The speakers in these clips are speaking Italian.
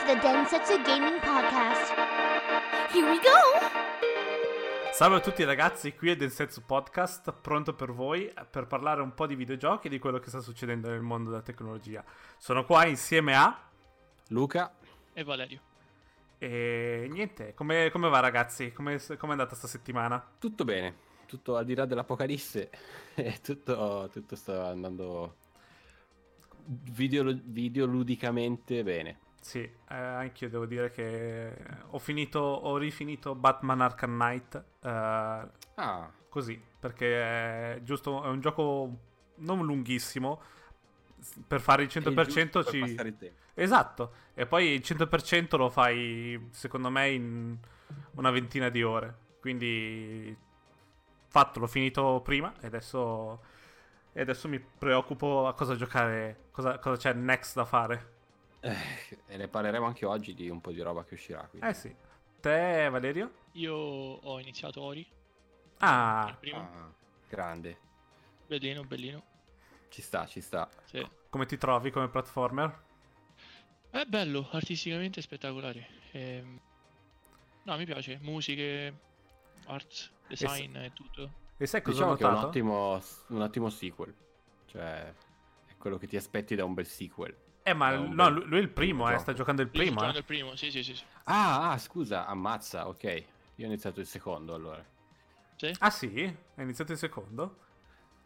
to the Densetsu Gaming Podcast. Here we go! Salve a tutti ragazzi, qui è Densetsu Podcast, pronto per voi per parlare un po' di videogiochi e di quello che sta succedendo nel mondo della tecnologia. Sono qua insieme a Luca e Valerio. E niente, come, come va ragazzi? Come è andata sta settimana? Tutto bene, tutto al di là dell'apocalisse, tutto, tutto sta andando video, videoludicamente bene. Sì, eh, anche io devo dire che ho finito, ho rifinito Batman Arkham Knight. Eh, ah. Così, perché è giusto, è un gioco non lunghissimo. Per fare il 100% ci... Per il tempo. Esatto, e poi il 100% lo fai secondo me in una ventina di ore. Quindi fatto, l'ho finito prima e adesso, e adesso mi preoccupo a cosa giocare, cosa, cosa c'è next da fare. Eh, e ne parleremo anche oggi di un po' di roba che uscirà. Quindi. Eh sì. Te, Valerio? Io ho iniziato Ori. Ah, ah grande. Bellino, bellino. Ci sta, ci sta. Sì. Come ti trovi come platformer? È bello, artisticamente spettacolare. Ehm... No, mi piace. Musiche, art, design e, e tutto. E sai cosa diciamo ho notato? È un ottimo, un ottimo sequel. Cioè, è quello che ti aspetti da un bel sequel. Eh, ma no, lui è il primo, eh, sta giocando il primo. Sta giocando eh. il primo, sì, sì, sì, sì. Ah, ah, scusa, ammazza, ok. Io ho iniziato il secondo allora. Sì? Ah sì? Hai iniziato il secondo?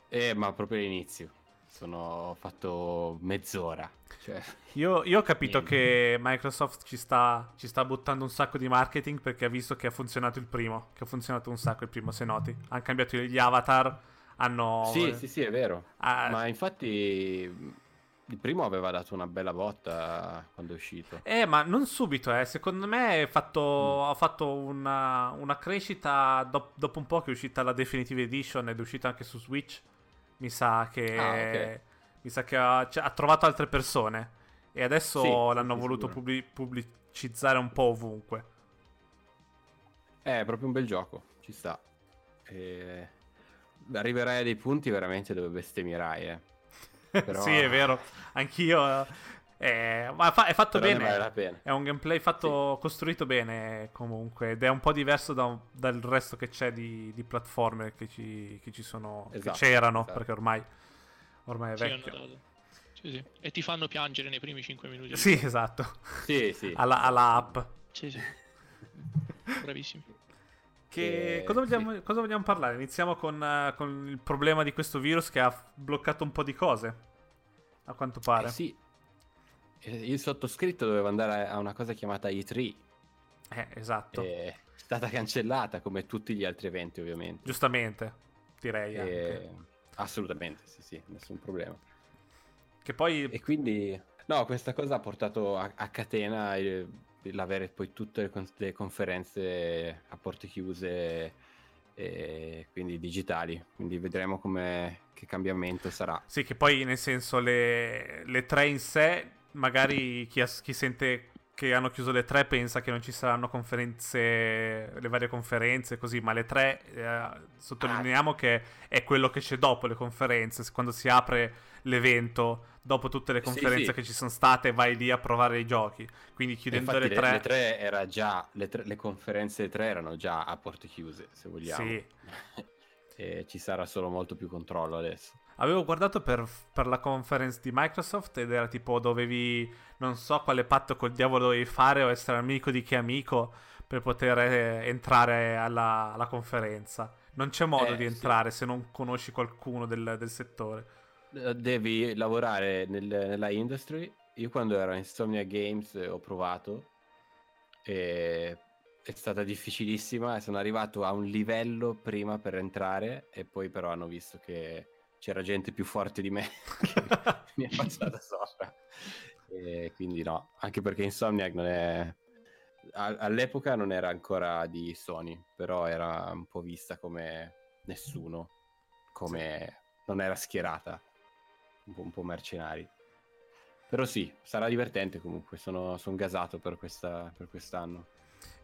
Eh, ma proprio all'inizio. Sono fatto mezz'ora. Cioè, io, io, ho capito niente. che Microsoft ci sta, ci sta, buttando un sacco di marketing perché ha visto che ha funzionato il primo. Che ha funzionato un sacco il primo, se noti. Hanno cambiato gli avatar. Hanno. Sì, sì, sì, è vero. Ah, ma infatti il primo aveva dato una bella botta quando è uscito. Eh, ma non subito, eh. Secondo me fatto, mm. ha fatto una, una crescita do, dopo un po' che è uscita la Definitive Edition ed è uscita anche su Switch. Mi sa che, ah, okay. mi sa che ha, cioè, ha, trovato altre persone. E adesso sì, l'hanno sì, voluto pubblic- pubblicizzare un po' ovunque. Eh, è proprio un bel gioco, ci sta. E... Arriverai a dei punti veramente dove bestemmierai, eh. Però... sì, è vero. Anch'io. Eh, ma fa- è fatto Però bene. È un gameplay fatto, sì. costruito bene comunque. Ed è un po' diverso da, dal resto che c'è di, di platformer che ci, che ci sono. Esatto, che c'erano. Esatto. Perché ormai, ormai è vecchio. Sì, sì. E ti fanno piangere nei primi 5 minuti. Sì, esatto. Sì, sì. Alla, alla app. Sì, sì. Bravissimi. Che, cosa, vogliamo, sì. cosa, vogliamo, parlare? Iniziamo con, uh, con, il problema di questo virus che ha bloccato un po' di cose. A quanto pare. Eh sì. Il sottoscritto doveva andare a una cosa chiamata E3. Eh, esatto. È stata cancellata come tutti gli altri eventi, ovviamente. Giustamente, direi. E... Assolutamente, sì, sì, nessun problema. Che poi. E quindi. No, questa cosa ha portato a, a catena. Il l'avere poi tutte le, con- le conferenze a porte chiuse e quindi digitali. Quindi vedremo come, che cambiamento sarà. Sì, che poi nel senso le, le tre in sé, magari chi, ha, chi, sente che hanno chiuso le tre pensa che non ci saranno conferenze, le varie conferenze così, ma le tre eh, sottolineiamo ah. che è quello che c'è dopo le conferenze, quando si apre l'evento dopo tutte le conferenze sì, sì. che ci sono state vai lì a provare i giochi. Quindi chiudendo Infatti le tre... Le, tre era già, le, tre, le conferenze tre erano già a porte chiuse, se vogliamo. Sì. e ci sarà solo molto più controllo adesso. Avevo guardato per, per, la conference di Microsoft ed era tipo dovevi, non so quale patto col diavolo dovevi fare o essere amico di che amico per poter eh, entrare alla, alla, conferenza. Non c'è modo eh, di entrare sì. se non conosci qualcuno del, del settore. Eh, devi lavorare nel, nella industry. Io quando ero in Insomnia Games ho provato e è stata difficilissima. Sono arrivato a un livello prima per entrare e poi però hanno visto che c'era gente più forte di me che mi è passata sopra. E quindi no, anche perché Insomniac non è... All'epoca non era ancora di Sony, però era un po' vista come nessuno, come non era schierata un po', un po mercenari. Però sì, sarà divertente comunque, sono, sono gasato per, questa, per quest'anno.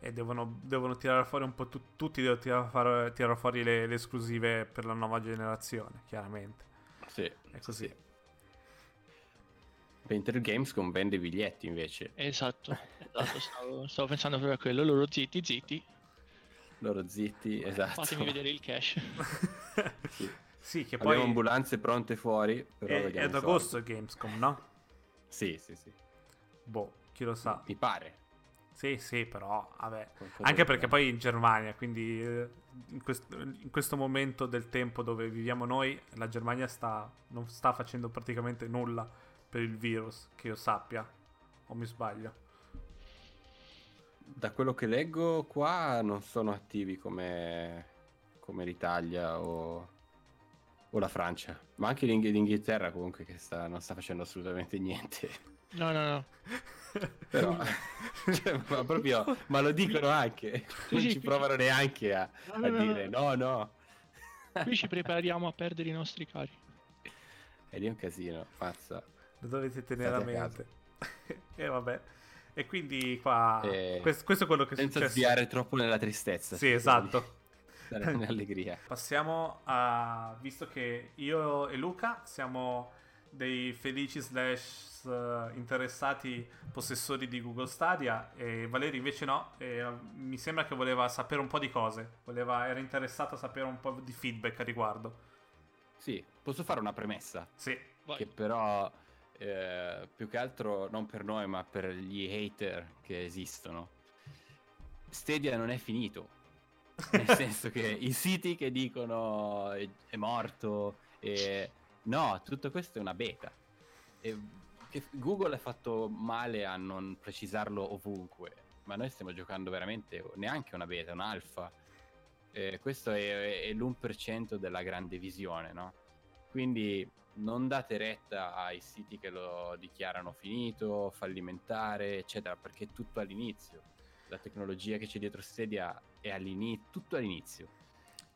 E devono, devono, tirare fuori un po' tu, tutti, devono tirare, tirare fuori le, le, esclusive per la nuova generazione, chiaramente. Sì. È così. Sì. Mentre il Gamescom vende i biglietti invece. Esatto, esatto stavo, stavo pensando proprio a quello. Loro zitti, zitti. Loro zitti, esatto. Fatemi vedere il cash. Sì. Sì, che Abbiamo poi ambulanze pronte fuori, però è, è ad soldi. agosto il Gamescom, no? Sì, sì, sì. Boh, chi lo sa. Mi pare. Sì, sì, però, vabbè. Anche perché poi in Germania, quindi eh, in, quest- in questo momento del tempo dove viviamo noi, la Germania sta, non sta facendo praticamente nulla per il virus, che io sappia, o mi sbaglio. Da quello che leggo qua non sono attivi come, come l'Italia o, o la Francia, ma anche l'Ing- l'Inghilterra comunque che sta- non sta facendo assolutamente niente. No, no, no. Però, cioè, ma proprio, ma lo dicono anche, non sì, ci provano neanche a, No, a dire no, no. Qui ci prepariamo a perdere i nostri cari. È lì un casino, pazza. Lo dovete tenere a State a mente. e vabbè. E quindi qua... Eh, questo, questo è quello che è Senza successo. sviare troppo nella tristezza. Sì, esatto. Stare in allegria. Passiamo a... Visto che io e Luca siamo dei felici slash eh, interessati possessori di Google Stadia e Valerio invece no, e, eh, mi sembra che voleva sapere un po' di cose, voleva, era interessato a sapere un po' di feedback a riguardo. Sì, posso fare una premessa? Sì, Vai. che però eh, più che altro non per noi ma per gli hater che esistono Stadia non è finito nel senso che i siti che dicono è, è morto e no tutto questo è una beta e Google ha fatto male a non precisarlo ovunque ma noi stiamo giocando veramente neanche una beta un'alfa Eh, questo è, è l'1% della grande visione no? Quindi non date retta ai siti che lo dichiarano finito, fallimentare, eccetera, perché è tutto all'inizio. La tecnologia che c'è dietro Stadia è all'inizio, tutto all'inizio.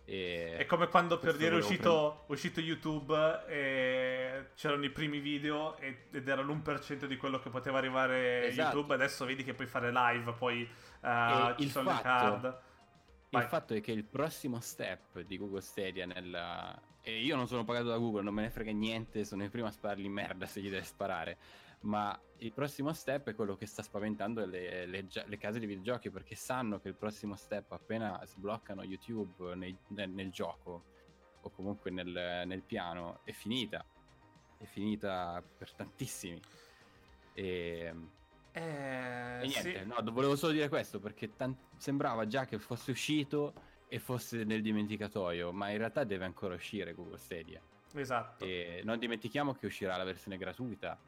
E è come quando per dire è uscito, uscito YouTube e c'erano i primi video e- ed era l'1% di quello che poteva arrivare Esatto. YouTube, adesso vedi che puoi fare live, poi E ci il sono le fatto- card. Il Vai. fatto è che il prossimo step di Google Stadia nel... E io non sono pagato da Google, non me ne frega niente, sono il primo a sparargli merda se gli deve sparare. Ma il prossimo step è quello che sta spaventando le, le le case di videogiochi perché sanno che il prossimo step appena sbloccano YouTube nei- nel, nel gioco o comunque nel, nel piano è finita. È finita per tantissimi. E, Eh, e niente, sì. no, volevo solo dire questo perché tan- sembrava già che fosse uscito e fosse nel dimenticatoio, ma in realtà deve ancora uscire Google Stadia. Esatto. E non dimentichiamo che uscirà la versione gratuita.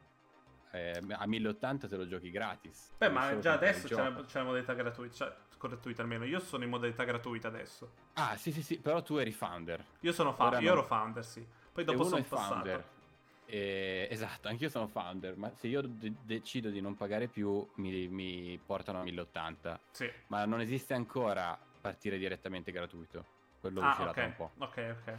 Eh, a 1080 te lo giochi gratis. Beh, ma già adesso c'è la, c'è la modalità gratuita, cioè gratuita almeno. Io sono in modalità gratuita adesso. Ah, sì, sì, sì, però tu eri founder. Io sono fa- Ora io no. ero founder, sì. Poi dopo sono è founder. passato. E- esatto, anch'io sono founder, ma se io de- decido di non pagare più mi, mi portano a 1080. Sì. Ma non esiste ancora partire direttamente gratuito. Quello Ah, uscirà tra un po'. Ok, ok.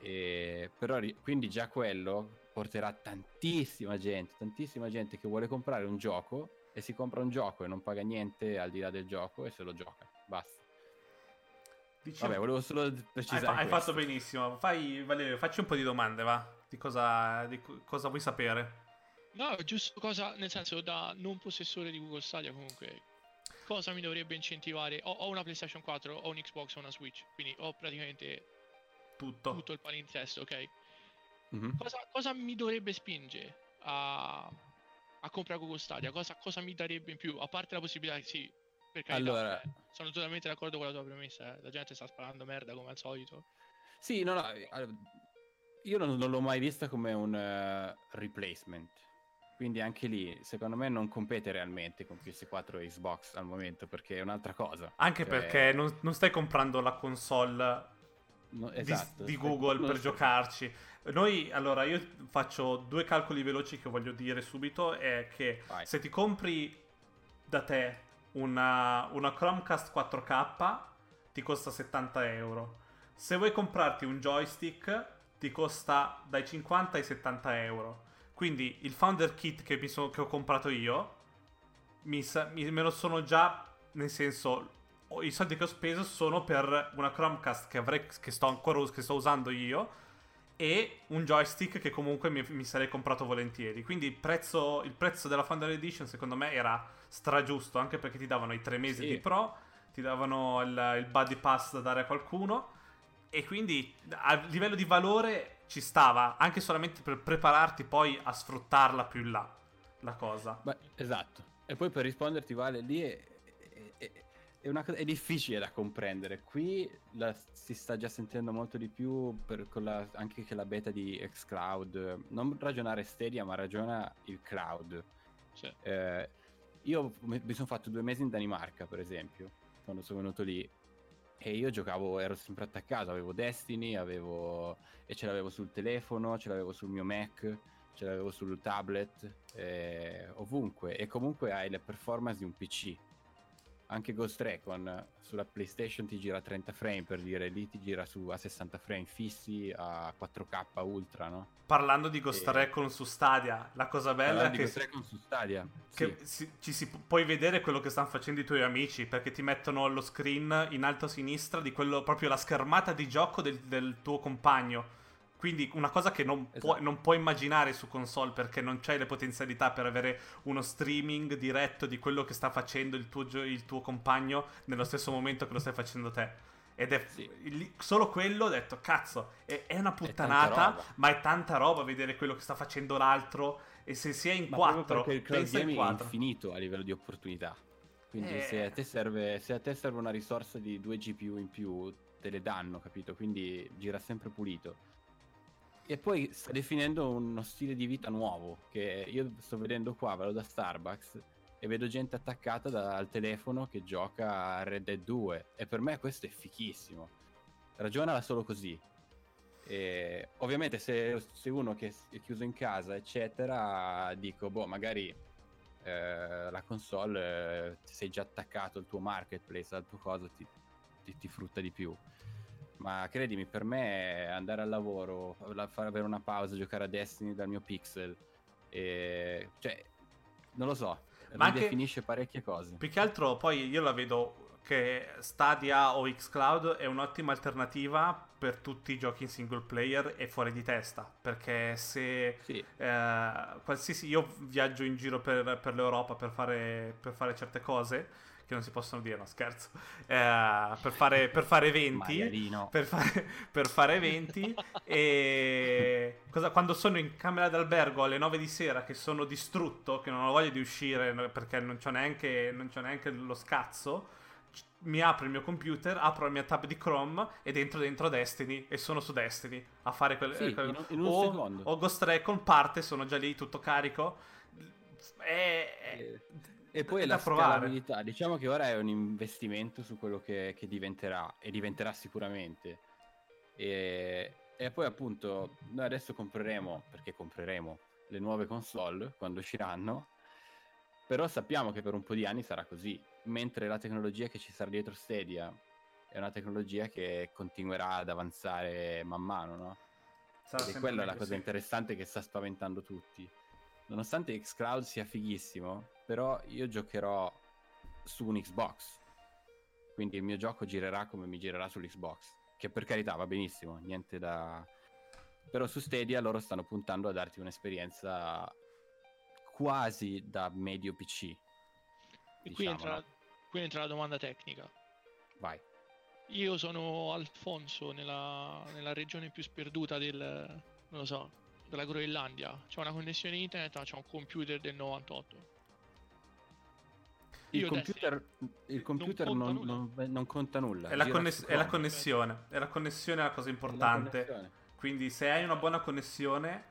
E- però quindi già quello porterà tantissima gente, tantissima gente che vuole comprare un gioco e si compra un gioco e non paga niente al di là del gioco e se lo gioca. Basta. Diciamo- Vabbè, volevo solo hai, precisare. fa- hai questo. fatto benissimo. Fai, Valerio, facci un po' di domande, va? Di cosa, di co- cosa vuoi sapere? No, giusto cosa, nel senso, da non possessore di Google Stadia comunque, cosa mi dovrebbe incentivare? Ho, ho una PlayStation 4, ho un Xbox, ho una Switch, quindi ho praticamente Tutto. tutto il palinsesto, ok? Mhm. Cosa, cosa mi dovrebbe spingere a, a comprare Google Stadia? Cosa, cosa mi darebbe in più? A parte la possibilità che sì, per carità, Allora- eh, sono totalmente d'accordo con la tua premessa, eh, la gente sta sparando merda come al solito. Sì, no, no, eh, io non, non l'ho mai vista come un eh, replacement. Quindi anche lì, secondo me, non compete realmente con PS4 e Xbox al momento perché è un'altra cosa. Anche Cioè, perché non, non stai comprando la console no, di- esatto, di, stai- Google per sto- giocarci. Noi, allora, io faccio due calcoli veloci che voglio dire subito. È che Vai. se ti compri da te una, una Chromecast 4K, ti costa 70 euro. Se vuoi comprarti un joystick, ti costa dai 50 ai 70 euro. Quindi il Founder Kit che, mi sono- che ho comprato io, mi mi- me lo sono già, nel senso, i soldi che ho speso sono per una Chromecast che, avrei, che sto ancora us- che sto usando io e un joystick che comunque mi, mi sarei comprato volentieri. Quindi il prezzo, il prezzo della Foundry Edition secondo me era stragiusto, anche perché ti davano i tre mesi Sì. di Pro, ti davano il, il Buddy Pass da dare a qualcuno e quindi a livello di valore ci stava, anche solamente per prepararti poi a sfruttarla più in là, la cosa. Beh, esatto. E poi per risponderti, Vale, lì è- è- una cosa- è difficile da comprendere. Qui la- si sta già sentendo molto di più per, con la- anche che la beta di xCloud. Non ragionare Stadia, ma ragiona il cloud. Sì. Eh, io mi mi sono fatto due mesi in Danimarca, per esempio, quando sono venuto lì. E io giocavo, ero sempre attaccato, avevo Destiny, avevo... e ce l'avevo sul telefono, ce l'avevo sul mio Mac, ce l'avevo sul tablet, eh, ovunque. E comunque hai le performance di un PC. Anche Ghost Recon sulla PlayStation ti gira a 30 frame per dire, lì ti gira su a 60 frame fissi a 4K ultra, no? Parlando di Ghost E- Recon su Stadia, la cosa bella è di che, Ghost Recon su Stadia. che sì. si- ci si pu- puoi vedere quello che stanno facendo i tuoi amici, perché ti mettono lo screen in alto a sinistra di quello, proprio la schermata di gioco del, del tuo compagno. Quindi una cosa che non, puoi, Esatto. non puoi immaginare su console perché non c'hai le potenzialità per avere uno streaming diretto di quello che sta facendo il tuo, il tuo compagno nello stesso momento che lo stai facendo te. Ed è Sì. solo quello ho detto, cazzo, è, è una puttanata, roba. ma è tanta roba vedere quello che sta facendo l'altro. E se si è in Ma 4, perché il cloud in gaming è 4. infinito a livello di opportunità. Quindi Eh. se, a te serve, se a te serve una risorsa di 2 GPU in più, te le danno, capito? Quindi gira sempre pulito. E poi sta definendo uno stile di vita nuovo, che io sto vedendo qua, vado da Starbucks e vedo gente attaccata da- al telefono che gioca a Red Dead 2 e per me questo è fichissimo. Ragionala solo così. E ovviamente se, se uno che è chiuso in casa, eccetera, dico, boh, magari eh, la console, eh, sei già attaccato al tuo marketplace, al tuo cosa, ti, ti- ti frutta di più. Ma credimi, per me andare al lavoro, la- fare avere una pausa, giocare a Destiny dal mio pixel, e, cioè, non lo so, Ma ridefinisce parecchie cose. Più che altro poi io la vedo che Stadia o xCloud è un'ottima alternativa per tutti i giochi in single player e fuori di testa. Perché se Sì, eh, qualsiasi io viaggio in giro per, per l'Europa per fare, per fare certe cose che non si possono dire, no scherzo, eh, per, fare, per fare eventi. Per fare, per fare eventi e cosa- quando sono in camera d'albergo alle 9 di sera che sono distrutto, che non ho voglia di uscire perché non c'ho neanche, non c'ho neanche lo scazzo, mi apro il mio computer, apro la mia tab di Chrome e dentro dentro Destiny e sono su Destiny a fare quelle Sì, quelle- in in un o, secondo. o Ghost Recon parte, sono già lì tutto carico. È, è- Eh, E poi è la provare. scalabilità, diciamo che ora è un investimento su quello che, che diventerà e diventerà sicuramente. E, e poi appunto noi adesso compreremo, perché compreremo le nuove console quando usciranno, però sappiamo che per un po' di anni sarà così, mentre la tecnologia che ci sarà dietro Stadia è una tecnologia che continuerà ad avanzare man mano, no? sarà è sempre quella la meglio, cosa sì. interessante che sta spaventando tutti. Nonostante xCloud sia fighissimo, però io giocherò su un Xbox. Quindi il mio gioco girerà come mi girerà sull'Xbox. Che per carità va benissimo, niente da... Però su Stadia loro stanno puntando a darti un'esperienza quasi da medio PC. E qui, diciamo, entra, no? qui entra la domanda tecnica. Vai. Io sono Alfonso nella, nella regione più sperduta del, non lo so, della Groenlandia. C'è una connessione internet, ma c'è un computer del 98. Il computer, il computer conta non, non- non conta nulla. È la, conness- è la connessione. È la connessione è la cosa la importante. connessione. Quindi se hai una buona connessione,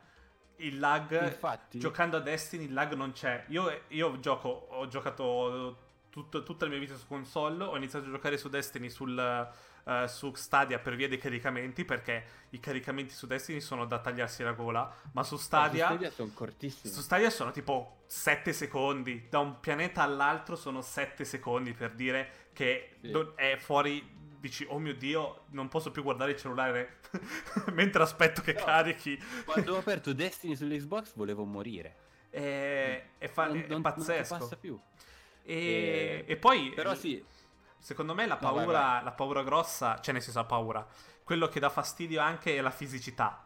il lag, Infatti, giocando a Destiny, il lag non c'è. Io, io gioco, ho giocato tutto- tutta la mia vita su console, ho iniziato a giocare su Destiny sul, eh, su Stadia per via dei caricamenti, perché i caricamenti su Destiny sono da tagliarsi la gola, ma su Stadia... Stadia sono cortissimi. Su Stadia sono tipo 7 secondi, da un pianeta all'altro sono 7 secondi per dire che Sì. non- è fuori, dici oh mio dio, non posso più guardare il cellulare mentre aspetto che No. carichi. Quando ho aperto Destiny sull'Xbox volevo morire. È, è fa- non, è non- non pazzesco. passa più. e, Eh, e poi, Però sì, secondo me la No, vai, paura, la paura grossa, cioè nel senso la paura, quello che dà fastidio anche è la fisicità.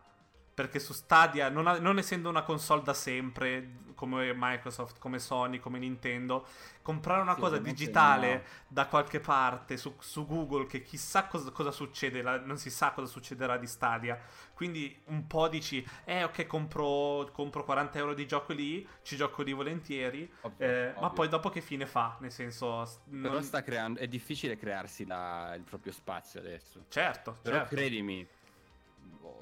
perché su Stadia, non, ha- non essendo una console da sempre, come Microsoft, come Sony, come Nintendo, comprare una Sì, cosa digitale no. da qualche parte su, su Google, che chissà cosa, cosa succede, la- non si sa cosa succederà di Stadia. Quindi un po' dici, eh ok, compro, compro 40 euro di gioco lì, ci gioco lì volentieri, Ovvio, eh, ma ovvio. poi dopo che fine fa? Nel senso... s- Però non- sta creando, è difficile crearsi la- il proprio spazio adesso. Certo, Però certo. credimi,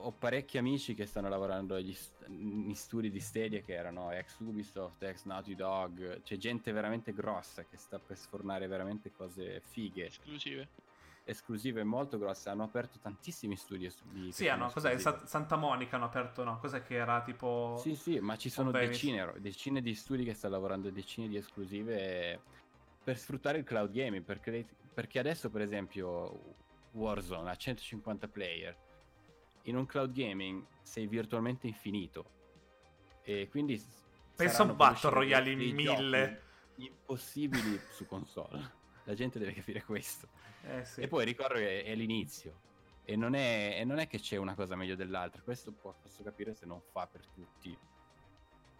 ho parecchi amici che stanno lavorando agli st- in studi di Stadia che erano ex Ubisoft, ex Naughty Dog. C'è gente veramente grossa che sta per sfornare veramente cose fighe, Esclusive. esclusive molto grosse. Hanno aperto tantissimi studi. di- Sì, hanno, cos'è? Sa- Santa Monica hanno aperto, no? Cos'è che era tipo... Sì, sì, ma ci sono decine, decine di studi che stanno lavorando decine di esclusive per sfruttare il cloud gaming. Perché, perché adesso, per esempio, Warzone ha 150 player. In un cloud gaming sei virtualmente infinito. E quindi. Pensa a un Battle Royale in mille. Impossibili su console. La gente deve capire questo. Eh sì. E poi ricordo che è l'inizio. E non è, e non è che c'è una cosa meglio dell'altra. Questo po- posso capire se non fa per tutti.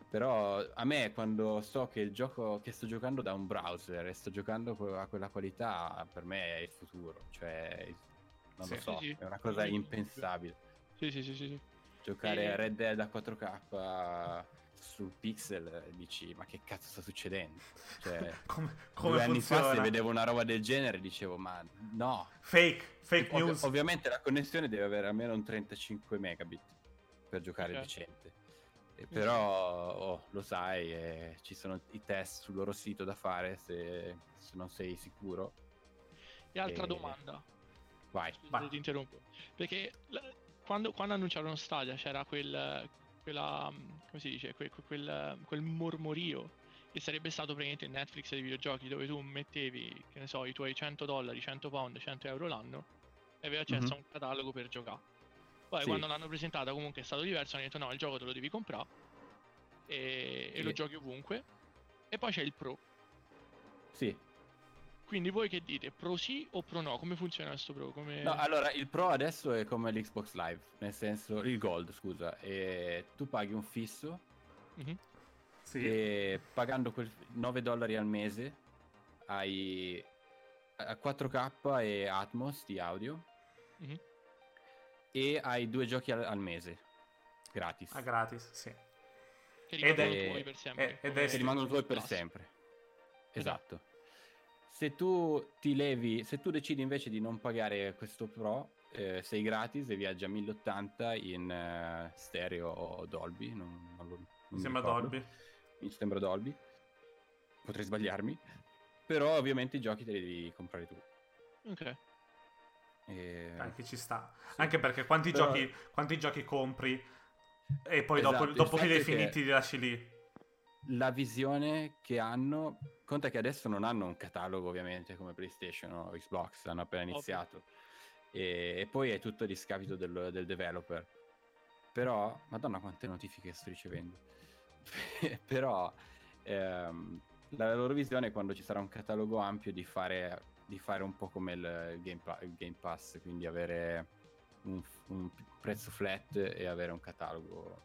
Però a me quando so che il gioco che sto giocando da un browser e sto giocando a quella qualità, per me è il futuro. Cioè, non Sì. lo so, Sì, è una cosa Sì. impensabile. Sì, sì, sì, sì. Giocare E- a Red Dead a 4K su Pixel dici ma che cazzo sta succedendo? Cioè, come come due anni fa se funziona? vedevo una roba del genere dicevo ma no, Fake, fake Ovvi- news. ovviamente la connessione deve avere almeno un 35 megabit per giocare Ok. decente. E però oh, lo sai, eh, ci sono i test sul loro sito da fare se, se non sei sicuro. E altra E- domanda. Vai. Scusa, Vai. ti interrompo. Perché la- quando, quando annunciarono Stadia c'era quel, quella, mm, come si dice, que- que- quel, quel mormorio che sarebbe stato praticamente Netflix dei videogiochi dove tu mettevi, che ne so, i tuoi 100 dollari, 100 pound, 100 euro l'anno e avevi accesso Mhm. a un catalogo per giocare. Poi Sì. quando l'hanno presentata comunque è stato diverso, hanno detto no, il gioco te lo devi comprare e, e lo Sì. giochi ovunque. E poi c'è il Pro. Sì. Quindi voi che dite? Pro sì o pro no? Come funziona questo Pro? Come... No, allora il Pro adesso è come l'Xbox Live, nel senso il Gold, scusa, e tu paghi un fisso Mhm. Sì. e pagando quel 9 dollari al mese hai a 4K e Atmos di audio Mhm. e hai due giochi al, al mese gratis. Ah, gratis, sì. Che Ed è- rimangono tuoi per sempre. ed è- che rimangono tuoi per sempre. Esatto. Se tu ti levi, se tu decidi invece di non pagare questo Pro, eh, sei gratis e viaggia a 1080 in eh, stereo o Dolby. Non, non lo- non Mi sembra ricordo. Dolby. Mi sembra Dolby. Potrei sbagliarmi. Però ovviamente i giochi te li devi comprare tu. Ok. E- Dai, che ci sta. Anche perché quanti, Però- giochi, quanti giochi compri e poi Esatto, dopo, dopo che li hai è che- finiti li lasci lì. La visione che hanno conta che adesso non hanno un catalogo ovviamente come PlayStation o Xbox hanno appena iniziato. E, e poi è tutto a discapito del, del developer. Però madonna quante notifiche sto ricevendo. Però ehm, la loro visione è quando ci sarà un catalogo ampio di fare, di fare un po' come il Game, il Game Pass quindi avere un, un prezzo flat e avere un catalogo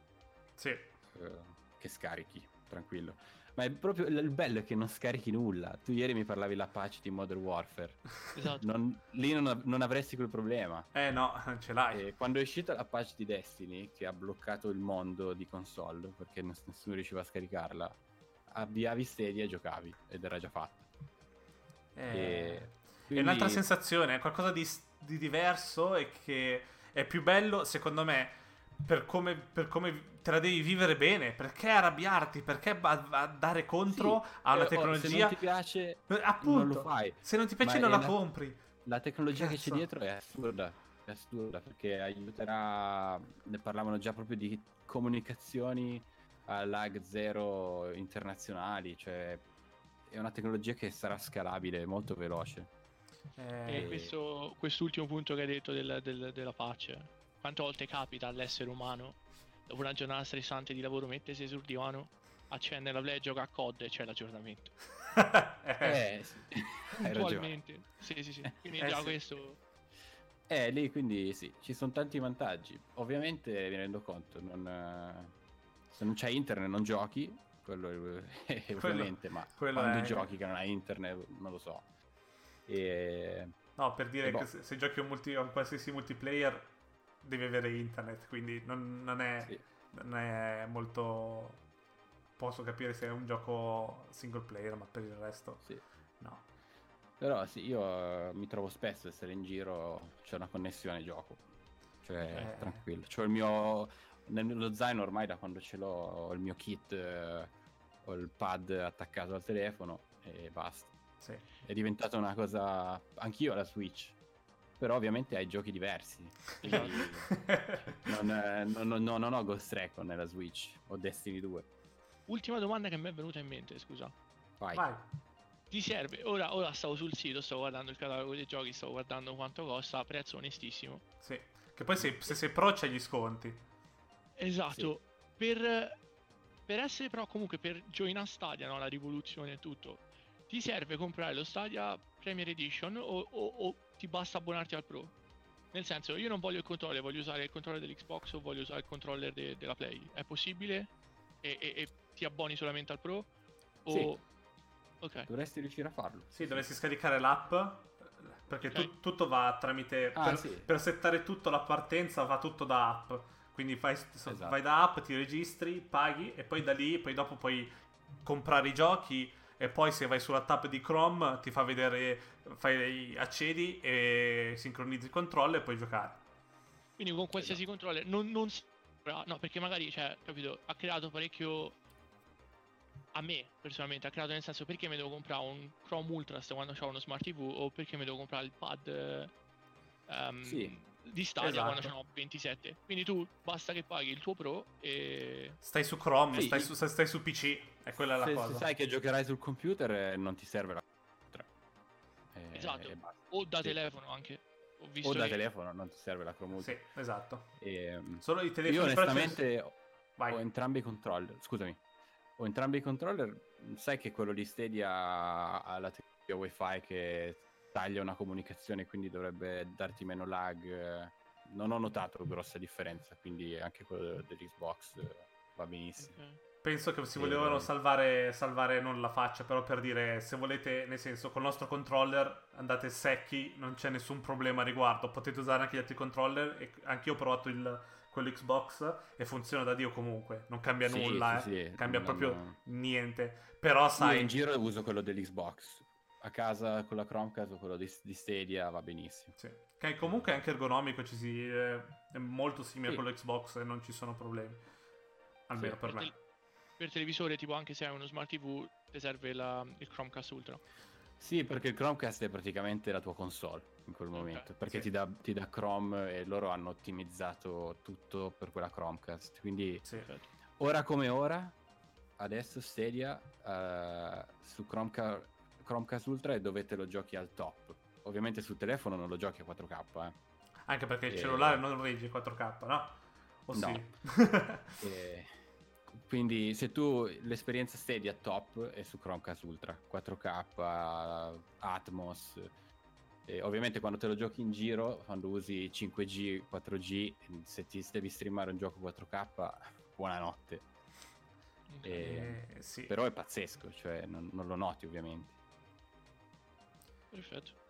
Sì. eh, che scarichi, tranquillo. Ma è proprio il bello è che non scarichi nulla. Tu ieri mi parlavi l'Apache di Modern Warfare. Esatto. Non- lì non, non avresti quel problema. Eh no, non ce l'hai. E quando è uscita l'Apache di Destiny, che ha bloccato il mondo di console perché ness- nessuno riusciva a scaricarla, avviavi Stadia e giocavi ed era già fatto. Eh, E È quindi- un'altra sensazione, è qualcosa di, di diverso e che è più bello, secondo me, per come, per come te la devi vivere bene. Perché arrabbiarti? Perché ba- ba- dare contro Sì, a una eh, oh, Se tecnologia? non ti piace, Eh, Appunto, non lo fai. se non ti piace Ma non la la- compri. La tecnologia che c'è Cazzo. dietro è assurda, è assurda perché aiuterà, ne parlavano già proprio di comunicazioni a lag zero internazionali, cioè è una tecnologia che sarà scalabile, molto veloce. Eh, E questo, quest'ultimo punto che hai detto del- del- della pace, quante volte capita all'essere umano, dopo una giornata stressante di lavoro, mettersi sul divano, accende la play, gioca a COD e c'è l'aggiornamento. eh, sì, hai ragione. Puntualmente. Sì, sì, sì. Quindi Eh, già sì. questo... Eh, lì quindi sì, ci sono tanti vantaggi. Ovviamente mi rendo conto, non, eh, se non c'è internet non giochi, quello è ovviamente, ma quello quando è- giochi che non hai internet non lo so. E... No, per dire E boh. che se, se giochi un, multi- un qualsiasi multiplayer devi avere internet, quindi non, non è, Sì. non è molto... Posso capire se è un gioco single player, ma per il resto Sì. no. Però sì, io eh, mi trovo spesso a essere in giro, c'è una connessione gioco. Cioè, Eh. tranquillo. C'ho il mio. Nello zaino ormai da quando ce l'ho ho il mio kit, eh, ho il pad attaccato al telefono e basta. Sì. È diventata una cosa. Anch'io la Switch. Però ovviamente hai giochi diversi. Quindi non, eh, non- non- non ho Ghost Recon nella Switch, ho Destiny 2. Ultima domanda che mi è venuta in mente, scusa. Vai. Vai. Ti serve? Ora, ora stavo sul sito, stavo guardando il catalogo dei giochi, stavo guardando quanto costa, prezzo onestissimo. Sì. Che poi se, se sei pro c'hai gli sconti. Esatto. Per, per essere però comunque per Join a Stadia, no? la rivoluzione e tutto, ti serve comprare lo Stadia Premier Edition o, o- o ti basta abbonarti al Pro? Nel senso, io non voglio il controller, voglio usare il controller dell'Xbox o voglio usare il controller de- della Play. È possibile? E, e- e ti abboni solamente al Pro? O... Sì. Ok. Dovresti riuscire a farlo. Sì, dovresti scaricare l'app. Perché tu- Ok. tutto va tramite. Ah, per, sì. per settare tutto la partenza va tutto da app. Quindi fai, so- Esatto. vai da app, ti registri, paghi e poi da lì, poi dopo puoi comprare i giochi. E poi se vai sulla tab di Chrome ti fa vedere, fai, accedi e sincronizzi il controllo e puoi giocare. Quindi con qualsiasi controller non, non No, perché magari, cioè, capito, ha creato parecchio... A me, personalmente, ha creato nel senso perché mi devo comprare un Chrome Ultras quando ho uno Smart TV o perché mi devo comprare il pad eh, ehm, Sì. Di Stadia Esatto. quando ce n'ho 27. Quindi tu basta che paghi il tuo Pro e... Stai su Chrome, Sì. stai, su, stai su PC, è quella la se, cosa. se sai che giocherai sul computer eh, non ti serve la 3. Eh, Esatto. e. O da Sì. telefono anche. Ho visto O da che- telefono non ti serve la Chrome Ultra. Sì, esatto. Ehm, Solo i io telefoni ne- onestamente Vai. ho entrambi i controller. Scusami. Ho entrambi i controller. Sai che quello di Stadia ha la tecnologia wifi che taglia una comunicazione quindi dovrebbe darti meno lag. Non ho notato grossa differenza, quindi anche quello dell'Xbox eh, va benissimo. Ok. Penso che si volevano no. salvare, salvare non la faccia, però per dire, se volete, nel senso, col nostro controller andate secchi, non c'è nessun problema a riguardo. Potete usare anche gli altri controller. E anche io ho provato il, quello Xbox e funziona da Dio comunque. Non cambia Sì, nulla, sì, eh. sì, cambia non- proprio niente. Però Io sai, in giro uso quello dell'Xbox. A casa con la Chromecast o quello di, di Stadia va benissimo. sì. che comunque è anche ergonomico, ci si, eh, è molto simile Sì. a quello Xbox e non ci sono problemi. Almeno Sì, per per, me. per televisore, tipo anche se hai uno Smart TV, ti serve la- il Chromecast Ultra. Sì, perché il Chromecast è praticamente la tua console in quel momento. Perché sì. ti, dà, ti dà Chrome e loro hanno ottimizzato tutto per quella Chromecast. Quindi Sì. ora come ora, adesso Stadia eh, su Chromeca- Chromecast Ultra è dove te lo giochi al top. Ovviamente sul telefono non lo giochi a 4K. Eh. Anche perché il Eh, cellulare non regge 4K, no? O No. sì? E quindi se tu l'esperienza Stadia top è su Chromecast Ultra 4K Atmos e ovviamente quando te lo giochi in giro quando usi 5G 4G se ti devi streamare un gioco 4K buonanotte. E- Eh, sì. però è pazzesco cioè non, non lo noti ovviamente Perfetto.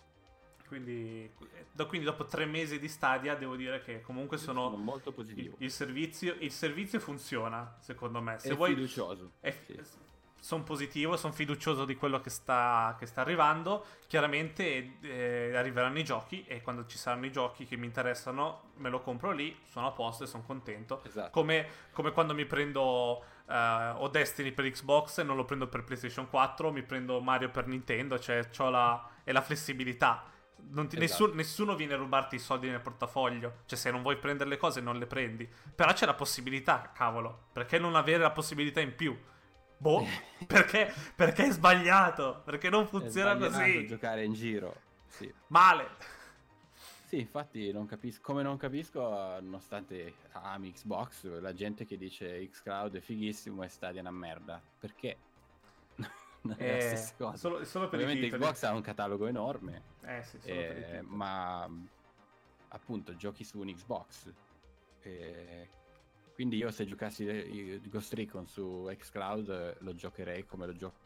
Quindi, da- quindi dopo tre mesi di Stadia devo dire che comunque sono... molto Il, positivo il servizio, il servizio funziona, secondo me. Se è vuoi, fiducioso sì. Sono positivo, sono fiducioso di quello che sta, che sta arrivando. Chiaramente eh, arriveranno i giochi e quando ci saranno i giochi che mi interessano, me lo compro lì, sono a posto e sono contento. esatto Come, come quando mi prendo eh, o Destiny per Xbox e non lo prendo per PlayStation 4, mi prendo Mario per Nintendo, cioè c'ho la, è la flessibilità. Non ti- Esatto. nessun- nessuno viene a rubarti i soldi nel portafoglio. Cioè, se non vuoi prendere le cose, non le prendi. Però c'è la possibilità, cavolo. Perché non avere la possibilità in più? Boh, perché, perché è sbagliato. Perché non funziona così. giocare in giro sì Male. Sì, infatti non capisco, come non capisco, eh, nonostante ami Xbox, la gente che dice Xcloud è fighissimo e Stadia è una merda. Perché? non è la Eh, stessa cosa. solo, solo per Ovviamente. Xbox ha un catalogo enorme, Eh sì, eh, ma appunto giochi su un Xbox. E quindi io se giocassi eh, Ghost Recon su xCloud eh, lo giocherei come lo gioco.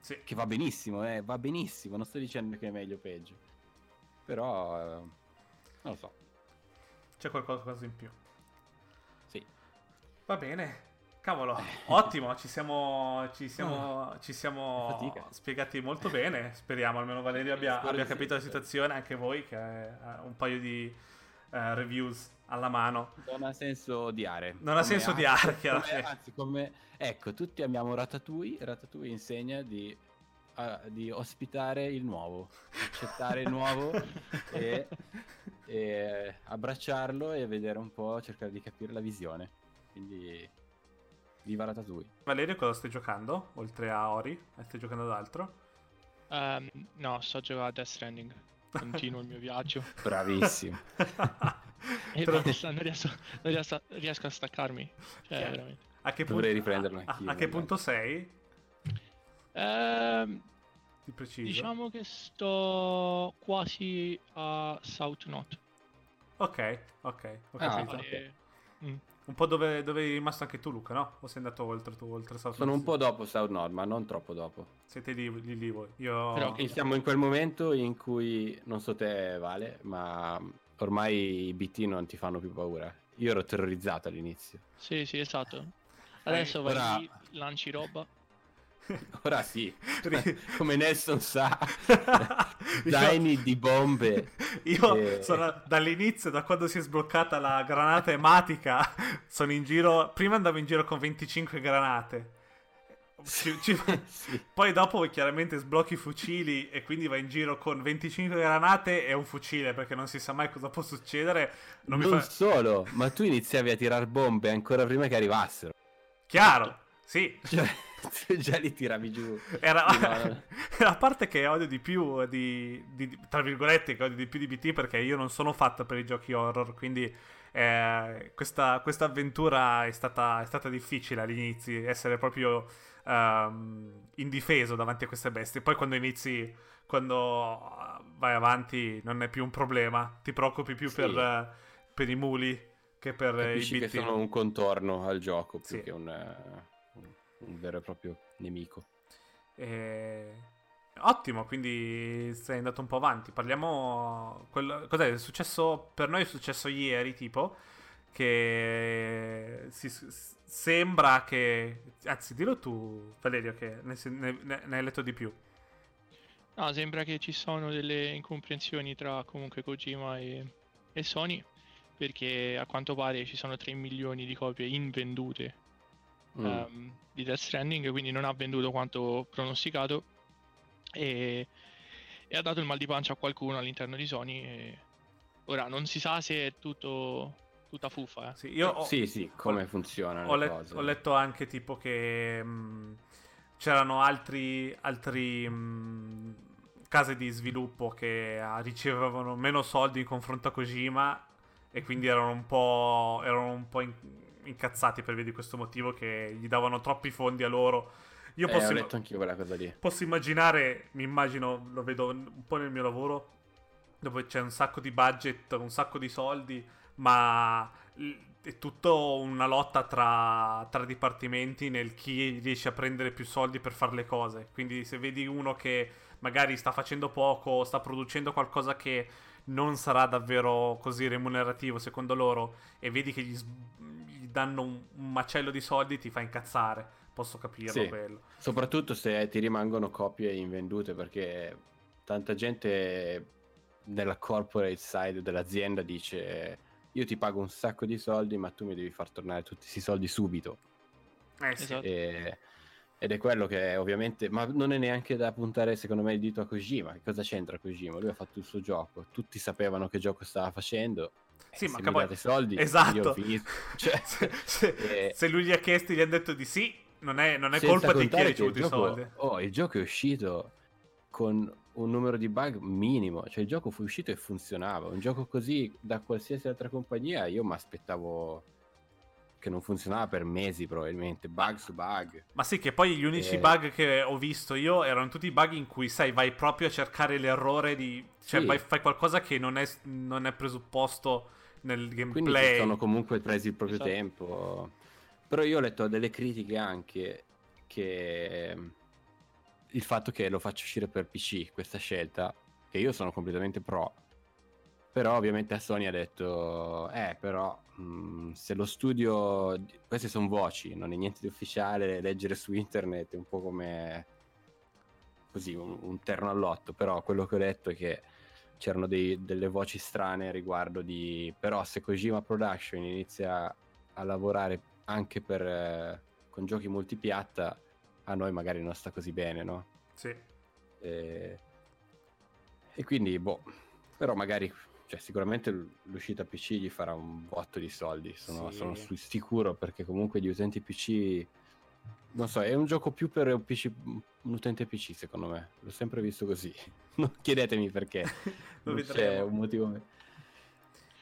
Sì. Che va benissimo, eh, va benissimo, non sto dicendo che è meglio o peggio. Però eh, non lo so. C'è qualcosa in più. Sì. Va bene. Cavolo, ottimo, ci siamo, ci siamo, ci siamo spiegati molto bene. Speriamo almeno Valerio abbia, abbia capito la situazione, anche voi che ha un paio di eh, reviews alla mano. Non ha senso odiare. Non ha senso anzi- odiare, che- Anzi, come... Ecco, tutti amiamo Ratatouille. Ratatouille insegna di, ah, di ospitare il nuovo, accettare il nuovo e, e abbracciarlo e vedere un po', cercare di capire la visione. Quindi, viva Ratatouille. Valerio, cosa stai giocando? Oltre a Ori, stai giocando ad altro? Ehm, no, sto giocando a Death Stranding. Continuo il mio viaggio. Bravissimo. E Però- basta, non, riesco, non riesco, riesco a staccarmi. Cioè. A che Dovrei punto- riprenderlo a- anch'io, A, che magari. punto sei? Ehm, Di preciso? diciamo che sto quasi a South Knot. Ok, ok, ho Ah, capito. ok. E- mm. Un po' dove, dove eri rimasto anche tu, Luca, no? O sei andato oltre tu, oltre South Sono un po' dopo South Nord, ma non troppo dopo. Siete lì, lì, lì voi. Io... Però- siamo in quel momento in cui, non so te Vale, ma ormai i BT non ti fanno più paura. Io ero terrorizzato all'inizio. Sì, sì, esatto. Adesso vai ora- lì, lanci roba. Ora sì, come Nelson sa, zaini di bombe. Io Eh. sono dall'inizio, da quando si è sbloccata la granata ematica, sono in giro. Prima andavo in giro con 25 granate. Ci- ci- Sì. Poi dopo chiaramente sblocchi i fucili e quindi vai in giro con 25 granate e un fucile perché non si sa mai cosa può succedere. Non Non, fa... solo, ma tu iniziavi a tirar bombe ancora prima che arrivassero. Chiaro, sì. Cioè, già li tiravi giù. Era no, la parte che odio di più di, di- tra virgolette che odio di più di BT perché io non sono fatto per i giochi horror quindi eh, questa, questa avventura è stata, è stata difficile all'inizio essere proprio ehm, indifeso davanti a queste bestie poi quando inizi quando eh, vai avanti non è più un problema ti preoccupi più Sì. per, per i muli che per eh, i Capisci che BT sono un contorno al gioco più Sì. che un, eh, un- vero e proprio nemico. Eh, Ottimo, quindi sei andato un po' avanti. Parliamo. quel- Cos'è è successo? Per noi è successo ieri, tipo. Che si- s- sembra che. Anzi, dillo tu, Valerio, che ne- ne- ne hai letto di più. No, sembra che ci sono delle incomprensioni tra comunque Kojima e, e Sony. Perché a quanto pare ci sono 3 milioni di copie invendute Mm. ehm, di Death Stranding, quindi non ha venduto quanto pronosticato. E, e ha dato il mal di pancia a qualcuno all'interno di Sony. E ora non si sa se è tutto tutta fuffa. Eh. Sì, io ho, sì, sì, come funzionano ho le let- ho letto anche tipo che mh, c'erano altri, altri mh, case di sviluppo che ah, ricevevano meno soldi in confronto a Kojima e quindi erano un po', erano un po' in- incazzati per via di questo motivo che gli davano troppi fondi a loro. Io Eh, posso, lì. posso immaginare, mi immagino, lo vedo un po' nel mio lavoro, dove c'è un sacco di budget, un sacco di soldi, ma è tutto una lotta tra, tra dipartimenti nel chi riesce a prendere più soldi per fare le cose. Quindi se vedi uno che magari sta facendo poco, sta producendo qualcosa che non sarà davvero così remunerativo secondo loro e vedi che gli danno un, un macello di soldi, ti fa incazzare. Posso capirlo Sì. quello. Soprattutto se ti rimangono copie invendute perché tanta gente nella corporate side dell'azienda dice io ti pago un sacco di soldi ma tu mi devi far tornare tutti questi soldi subito. Eh sì. Esatto. E- ed è quello che ovviamente, ma non è neanche da puntare secondo me il dito a Kojima. Che cosa c'entra Kojima? Lui ha fatto il suo gioco, tutti sapevano che gioco stava facendo. Sì, Eh, ma poi- date soldi, Esatto. Cioè, se, se- eh, se lui gli ha chiesto e gli ha detto di sì, non è, non è colpa di chi ha ricevuto i gioco- soldi. Oh, il gioco è uscito con un numero di bug minimo, cioè il gioco fu uscito e funzionava. Un gioco così da qualsiasi altra compagnia io mi aspettavo che non funzionava per mesi probabilmente, bug su bug. Ma sì, che poi gli unici Eh. bug che ho visto io erano tutti bug in cui, sai, vai proprio a cercare l'errore di... Cioè, Sì. vai- fai qualcosa che non è, non è presupposto nel Quindi si gameplay. sono comunque presi il proprio Esatto. tempo. Però io ho letto delle critiche anche che il fatto che lo faccia uscire per PC, questa scelta, che io sono completamente pro. Però ovviamente a Sony ha detto, eh però mh, se lo studio, queste sono voci, non è niente di ufficiale, leggere su internet è un po' come così, un, un terno all'otto, però quello che ho letto è che c'erano dei- delle voci strane riguardo di però se Kojima Production inizia a lavorare anche per eh, con giochi multipiatta a noi magari non sta così bene no? Sì. e, e quindi boh però magari cioè, sicuramente l'uscita PC gli farà un botto di soldi sono, Sì. sono su- sicuro perché comunque gli utenti PC non so è un gioco più per un, PC, un utente PC secondo me l'ho sempre visto così non chiedetemi perché Lo non c'è un motivo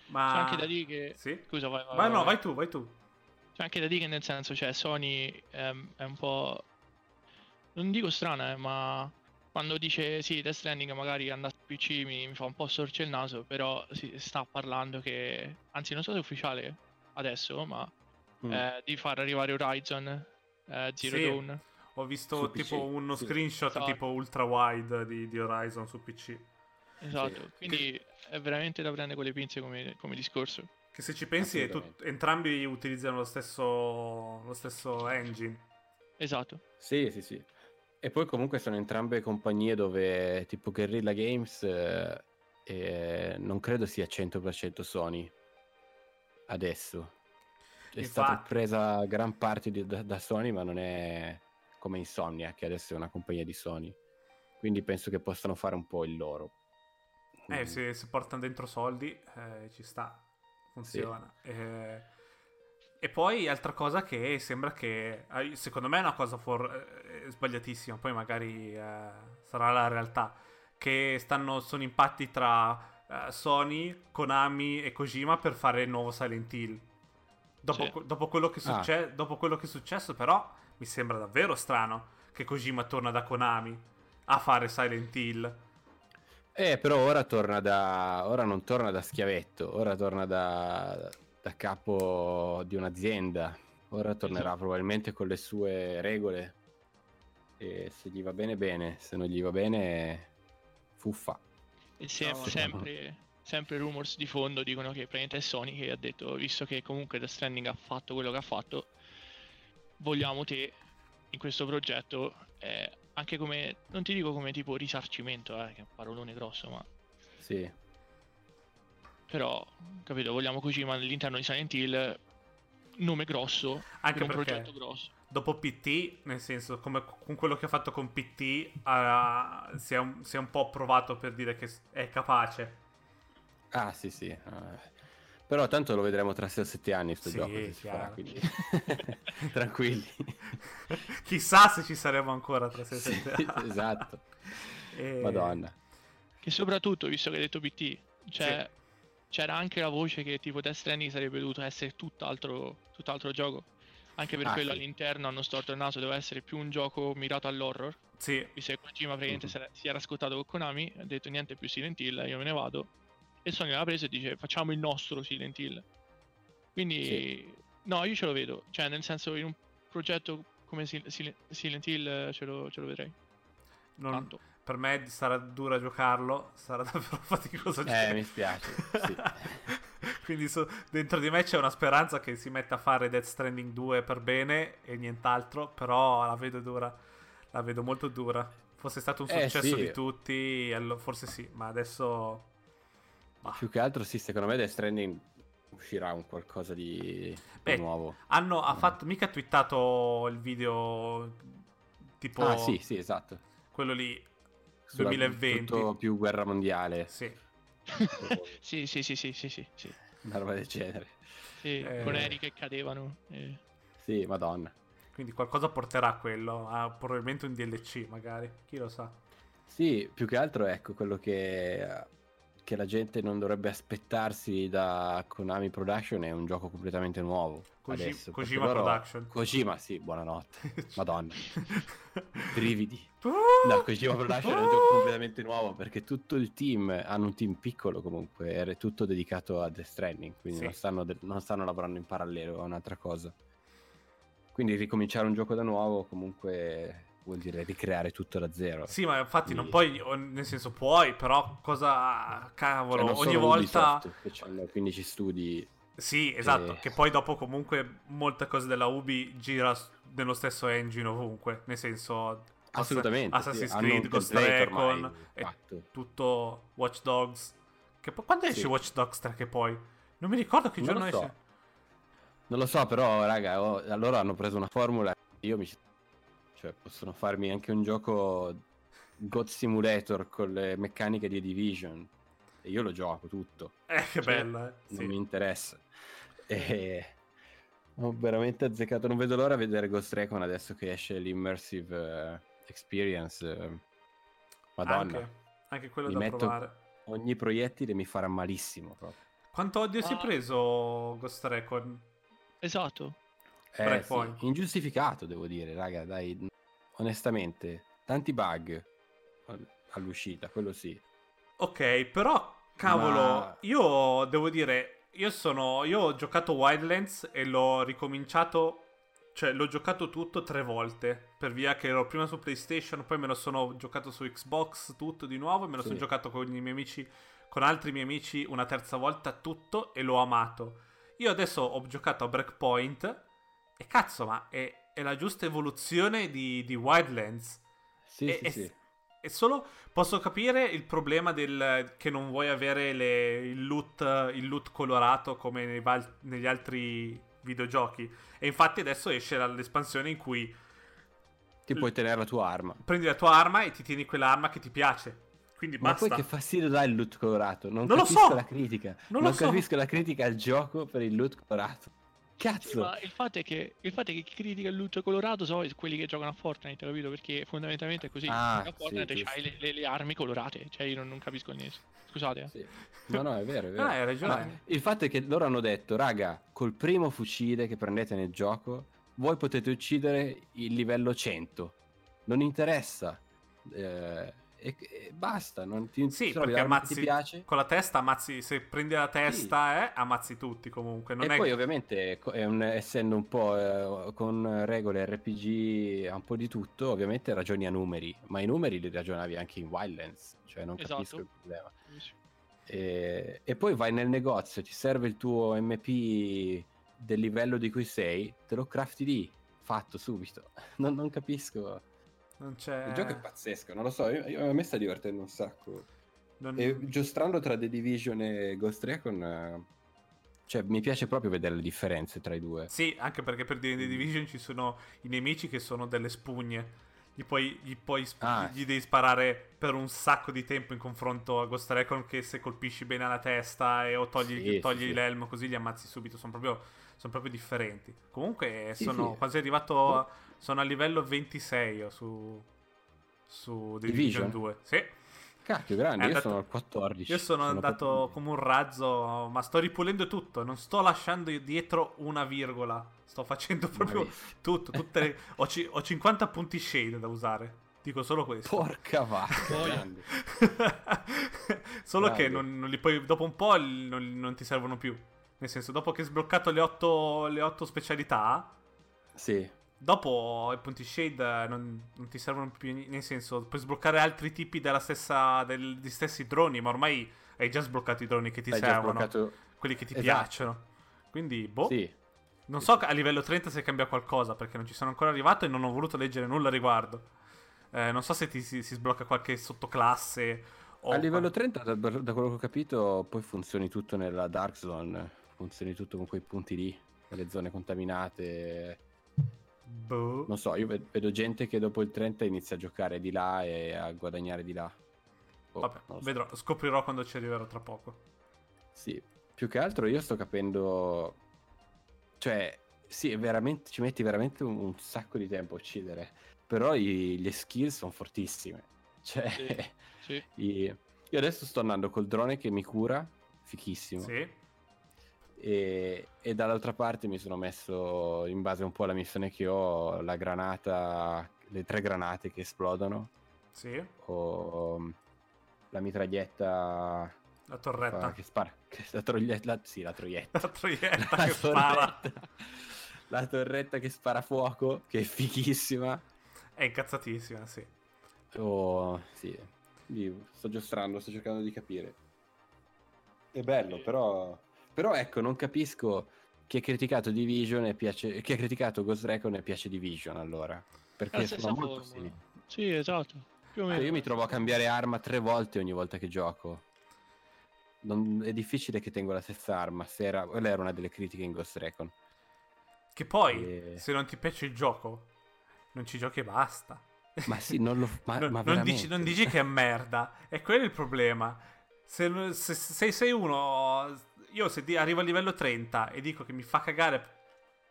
Ma... C'è anche da dire che... Sì? Scusa, vai, vai, Vai, no, vai. vai tu, vai tu. C'è anche da dire che nel senso, cioè, Sony ehm, è un po'. Non dico strana, eh, ma quando dice sì, Death Stranding magari andare su PC mi, mi fa un po' storcere il naso, però si sta parlando che. Anzi, non so se è ufficiale adesso, ma Mm. eh, di far arrivare Horizon eh, Zero Sì. Dawn. Ho visto Su PC, tipo uno sì. screenshot Esatto. tipo ultra wide di, di Horizon su PC. Esatto, Sì. quindi è veramente da prendere con le pinze come, come discorso. Che se ci pensi, tut- entrambi utilizzano lo stesso, lo stesso engine. Esatto. Sì, sì, sì. E poi comunque sono entrambe compagnie dove tipo Guerrilla Games eh, eh, non credo sia 100% Sony adesso. È stata Infatti. presa gran parte di- da, da Sony, ma non è come Insomnia, che adesso è una compagnia di Sony. Quindi penso che possano fare un po' il loro. Eh, Mm. se, se portano dentro soldi, eh, ci sta. Funziona. Eh, e poi altra cosa che sembra che, eh, secondo me è una cosa for- eh, sbagliatissima, poi magari eh, sarà la realtà, che stanno, sono impatti tra eh, Sony, Konami e Kojima per fare il nuovo Silent Hill. Dopo, Sì. dopo quello che Ah. succe- dopo quello che è successo, però, mi sembra davvero strano che Kojima torna da Konami a fare Silent Hill. Eh, però ora torna da. Ora non torna da schiavetto, ora torna da, da capo di un'azienda. Ora tornerà probabilmente con le sue regole. E se gli va bene, bene. Se non gli va bene, fuffa. E se- No, sempre, sempre rumors di fondo dicono che praticamente è Sony che ha detto, visto che comunque Death Stranding ha fatto quello che ha fatto, vogliamo te in questo progetto, eh, anche come, non ti dico come tipo risarcimento, eh, che è un parolone grosso, ma Sì. Però, capito, vogliamo Kojima all'interno di Silent Hill, nome grosso, Anche per un perché progetto grosso. dopo PT, nel senso, come con quello che ha fatto con PT, ha- si, è un, si è un po' provato per dire che è capace. Ah, sì, sì. Ah, Però tanto lo vedremo tra 6 o 7 anni sto Sì, gioco. se si farà, quindi... Tranquilli. Chissà se ci saremo ancora tra 6 Sì, 7 anni. esatto. E- Madonna. Che soprattutto, visto che hai detto PT, cioè, c'era anche la voce che tipo Death Stranding sarebbe dovuto essere tutt'altro, tutt'altro gioco. Anche per Ah, quello sì. all'interno hanno storto il naso, doveva essere più un gioco mirato all'horror. Sì, Visto che Kojima praticamente Mhm. si era- scottato con Konami, ha detto niente più Silent Hill, io me ne vado. E Sony l'ha preso e dice facciamo il nostro Silent Hill. Quindi, Sì. no, io ce lo vedo. Cioè, nel senso, in un progetto come Sil- Sil- Silent Hill ce lo, ce lo vedrei. non- Tanto. Per me sarà dura giocarlo, sarà davvero faticoso Eh, giocare. mi spiace. Sì. Quindi so- dentro di me c'è una speranza che si metta a fare Death Stranding 2 per bene e nient'altro, però la vedo dura, la vedo molto dura. Fosse stato un Eh, successo sì. di tutti, forse sì, ma adesso... bah. Più che altro, sì, secondo me Death Stranding uscirà un qualcosa di, Beh, nuovo. Hanno, ha fatto, mica ha twittato il video tipo Ah, sì, sì, esatto. quello lì 2020. Tutto più guerra mondiale. Sì. Sì, sì, sì, sì, sì, sì, sì. Una roba del genere. Sì, Eh. con aerei che cadevano. eh. Sì, madonna. Quindi qualcosa porterà quello, ah, probabilmente un DLC magari, chi lo sa. Sì, più che altro ecco quello che, che la gente non dovrebbe aspettarsi da Konami Production è un gioco completamente nuovo. Koji- adesso, Kojima loro- Production. Kojima, sì, buonanotte. Madonna, brividi. No, Kojima Production è un gioco completamente nuovo perché tutto il team, hanno un team piccolo comunque, è tutto dedicato a Death Stranding, quindi Sì. non, stanno de- non stanno lavorando in parallelo, è un'altra cosa. Quindi ricominciare un gioco da nuovo comunque vuol dire ricreare tutto da zero. Sì, ma infatti non Sì. puoi, nel senso puoi, però cosa cavolo, Cioè, non ogni volta Ubisoft, hanno 15 studi. Sì, esatto, Eh. che poi dopo comunque molte cose della Ubi gira nello stesso engine ovunque, nel senso Assolutamente. Assassin's sì, Creed, Ghost Recon tutto Watch Dogs. Che quando esce Sì. Watch Dogs 3 che poi? Non mi ricordo che Non giorno so. esce. Non lo so, però, raga, oh, allora hanno preso una formula. Io mi. Cioè, possono farmi anche un gioco God Simulator con le meccaniche di Division. E io lo gioco tutto. Eh, che Sì. bella, eh. Non Sì. mi interessa. E. Ho veramente azzeccato. Non vedo l'ora di vedere Ghost Recon adesso che esce l'immersive eh, experience. eh. Madonna. Anche, anche quello Mi da metto- provare. Ogni proiettile mi farà malissimo proprio. Quanto odio si è Ah. preso Ghost Recon? Esatto. Eh, sì, ingiustificato devo dire, raga, dai, onestamente, tanti bug all'uscita, quello sì. Ok, però, cavolo, Ma- io devo dire, io sono, io ho giocato Wildlands e l'ho ricominciato, cioè l'ho giocato tutto tre volte, per via che ero prima su PlayStation, poi me lo sono giocato su Xbox tutto di nuovo e me lo Sì. sono giocato con i miei amici, con altri miei amici una terza volta tutto e l'ho amato. Io adesso ho giocato a Breakpoint e cazzo, ma è, è la giusta evoluzione di, di Wildlands. Sì, E- sì, e- sì. E solo posso capire il problema del che non vuoi avere le- il, loot, il loot colorato come nei negli altri videogiochi. E infatti adesso esce l'espansione in cui Ti puoi tenere la tua arma. prendi la tua arma e ti tieni quell'arma che ti piace. Quindi Ma basta. poi che fastidio dà il loot colorato? Non, Non lo so! la critica. Non Non, lo so. capisco la critica al gioco per il loot colorato. Cazzo! Ma il fatto è che il fatto è che chi critica il loot colorato sono quelli che giocano a Fortnite, capito? Perché fondamentalmente è così. Ah, a Fortnite sì, c'hai le, le- le armi colorate. Cioè, io non, non capisco niente. Scusate, eh. Sì. No, no, è vero, è vero. Ah, hai ragione. Ma il fatto è che loro hanno detto, raga, col primo fucile che prendete nel gioco, voi potete uccidere il livello 100. Non interessa. Eh, e, e basta, non ti Sì, trovi perché ammazzi ti piace. con la testa, ammazzi, se prendi la testa, eh, ammazzi tutti comunque. Non e è poi ovviamente un- essendo un po' eh, con regole RPG, un po' di tutto, ovviamente ragioni a numeri, ma i numeri li ragionavi anche in Wildlands, cioè non Esatto. capisco il problema. E, e poi vai nel negozio, ti serve il tuo MP del livello di cui sei, te lo crafti lì, fatto subito. Non, non capisco. Non c'è... Il gioco è pazzesco, non lo so, io- io- a me sta divertendo un sacco. non- E giostrando tra The Division e Ghost Recon, eh, cioè mi piace proprio vedere le differenze tra i due. Sì, anche perché per The Division ci sono i nemici che sono delle spugne. Gli puoi, gli, puoi sp- Ah, gli devi sparare per un sacco di tempo in confronto a Ghost Recon che se colpisci bene alla testa e o togli, Sì, togli sì, l'elmo così li ammazzi subito. Sono proprio, sono proprio differenti. Comunque Sì, sono quasi arrivato... sono a livello 26 io su... Su Division, Division? 2. Sì. Cacchio, grande, È io andato- sono al 14. Io sono, andato proprio- come un razzo, ma sto ripulendo tutto. Non sto lasciando dietro una virgola. Sto facendo proprio tutto. Tutte le- ho, ci- ho 50 punti shade da usare. Dico solo questo. Porca vacca, Boia. grande. solo che non, non li puoi. Dopo un po' non, non ti servono più. Nel senso, dopo che hai sbloccato le 8, le otto specialità. Sì, Dopo i punti shade non, non ti servono più. Nel senso, puoi sbloccare altri tipi della stessa, del- degli stessi droni. Ma ormai hai già sbloccato i droni che ti hai servono. sbloccato... quelli che ti Esatto. piacciono. Quindi, boh. Sì, Non so a livello 30 se cambia qualcosa perché non ci sono ancora arrivato e non ho voluto leggere nulla a riguardo. Eh, non so se ti, si, si sblocca qualche sottoclasse. O a livello 30, da, da quello che ho capito, poi funzioni tutto nella Dark Zone. Funzioni tutto con quei punti lì, nelle zone contaminate. Boh. Non so, io ve- vedo gente che dopo il 30 inizia a giocare di là e a guadagnare di là. Oh, Vabbè, so. vedrò, scoprirò quando ci arriverò tra poco. Sì, più che altro io sto capendo... Cioè, sì, è veramente, ci metti veramente un, un sacco di tempo a uccidere, però i- le skill sono fortissime. Cioè, Sì. i- Io adesso sto andando col drone che mi cura, fichissimo. Sì. E, e dall'altra parte mi sono messo, in base un po' alla missione che ho, la granata, le tre granate che esplodono, Sì. o la mitraglietta La torretta. che spara. che- la troietta, la- sì, la troietta. La troietta La che spara. torretta. La torretta che spara fuoco, che è fichissima. È incazzatissima, sì. Oh, sì. Io sto giostrando, sto cercando di capire. È bello, però... Però ecco, non capisco chi ha criticato Division e piace... Chi ha criticato Ghost Recon e piace Division, allora. Perché sono molto simili. Sì, esatto. Più o meno. io mi trovo a cambiare arma tre volte ogni volta che gioco. Non- È difficile che tengo la stessa arma. Se era... Quella era una delle critiche in Ghost Recon. Che poi, E- se non ti piace il gioco, non ci giochi e basta. Ma sì, non lo... Ma, non, ma non dici, non dici che è merda. È quello il problema. Se, se, se sei uno... Io se di- arrivo a livello 30 e dico che mi fa cagare,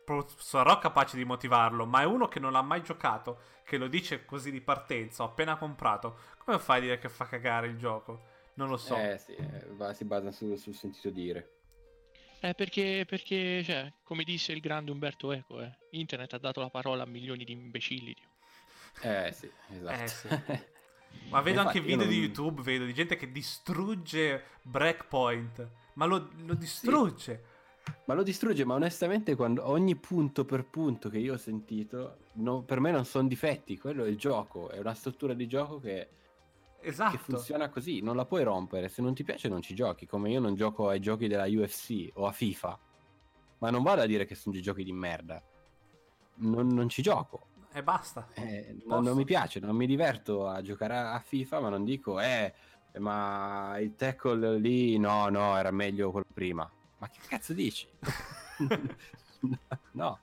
pro- sarò capace di motivarlo, ma è uno che non ha mai giocato, che lo dice così di partenza, ho appena comprato. Come fai a dire che fa cagare il gioco? Non lo so. Eh sì, eh, va- si basa sul, sul sentito dire. Eh, perché, perché, cioè, come disse il grande Umberto Eco, eh, internet ha dato la parola a milioni di imbecilli. Eh sì, esatto. Eh, sì. Ma vedo Infatti anche video di non- YouTube, vedo di gente che distrugge Breakpoint. Ma lo, lo distrugge. Ma lo distrugge, ma onestamente quando ogni punto per punto che io ho sentito, no- per me non sono difetti, quello è il gioco, è una struttura di gioco che, Esatto. che funziona così, non la puoi rompere, se non ti piace non ci giochi, come io non gioco ai giochi della UFC o a FIFA, ma non vado a dire che sono dei giochi di merda, non, non ci gioco, E basta. Eh, non, non mi piace, non mi diverto a giocare a, a FIFA, ma non dico, eh, ma il tackle lì, no, no, era meglio quello prima. Ma che cazzo dici? no.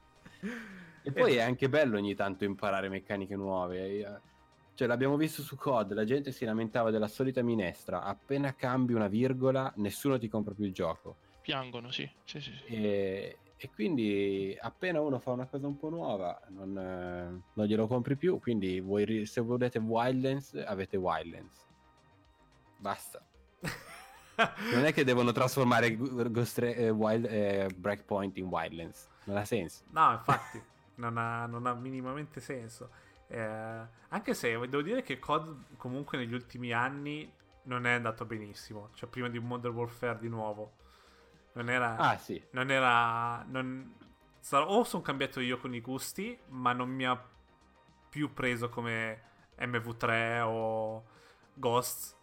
E poi è anche bello ogni tanto imparare meccaniche nuove. eh. Cioè, l'abbiamo visto su COD, la gente si lamentava della solita minestra. Appena cambi una virgola, nessuno ti compra più il gioco. Piangono, sì. Sì, sì, sì. E, e quindi appena uno fa una cosa un po' nuova, non, eh, non glielo compri più. Quindi voi se volete Wildlands, avete Wildlands. Basta. Non è che devono trasformare Ghost eh, Wild, eh, Breakpoint in Wildlands. Non ha senso. No, infatti, non ha, non ha minimamente senso. Eh, anche se devo dire che COD comunque negli ultimi anni non è andato benissimo. Cioè, prima di Modern Warfare di nuovo. Non era... Ah, sì. Non era... Non... O sono cambiato io con i gusti, ma non mi ha più preso come MV3 o Ghosts.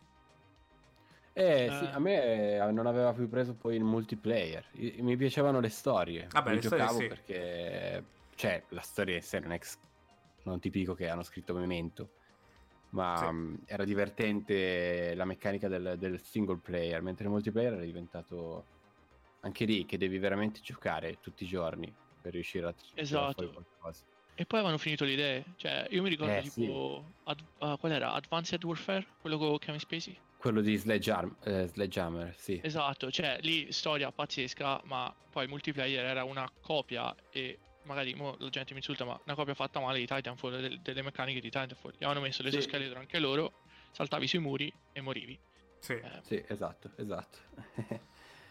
Eh, Eh. sì, a me eh, non aveva più preso poi il multiplayer. Mi piacevano le storie. Vabbè, Mi le storie giocavo sì. perché, cioè, la storia in sé non è ex- non tipico che hanno scritto Memento, ma Sì. mm, era divertente la meccanica del, del single player, mentre il multiplayer era diventato anche lì che devi veramente giocare tutti i giorni per riuscire a Esatto. fuori qualcosa. E poi avevano finito le idee. Cioè, io mi ricordo Eh, tipo. ad- ah, qual era? Advanced Warfare? Quello con Kevin Spacey? Quello di Sledgehammer, eh, Sledgehammer sì. Esatto, cioè lì storia pazzesca, ma poi il multiplayer era una copia e magari mo la gente mi insulta, ma una copia fatta male di Titanfall, del- delle meccaniche di Titanfall. Gli avevano messo l'esoscheletro anche loro, saltavi sui muri e morivi. Sì. Eh, Sì, esatto, esatto.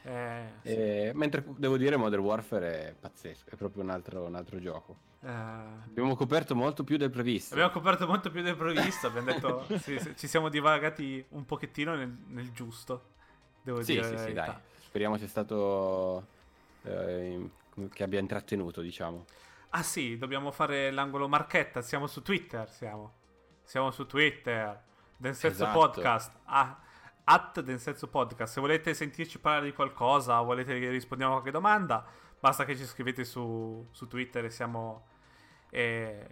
Eh, sì. Eh, mentre devo dire Modern Warfare è pazzesco, è proprio un altro, un altro gioco. Eh, Abbiamo coperto molto più del previsto. Abbiamo coperto molto più del previsto. Abbiamo detto, sì, sì, ci siamo divagati un pochettino nel, nel giusto. Devo Sì, dire sì, sì, dai. Speriamo sia stato eh, che abbia intrattenuto, diciamo. Ah sì, dobbiamo fare l'angolo marchetta. Siamo su Twitter. Siamo, siamo su Twitter. Densenso Esatto. Podcast. Ah, at Densenso Podcast. Se volete sentirci parlare di qualcosa, o volete che rispondiamo a qualche domanda, basta che ci scrivete su, su Twitter e siamo. E,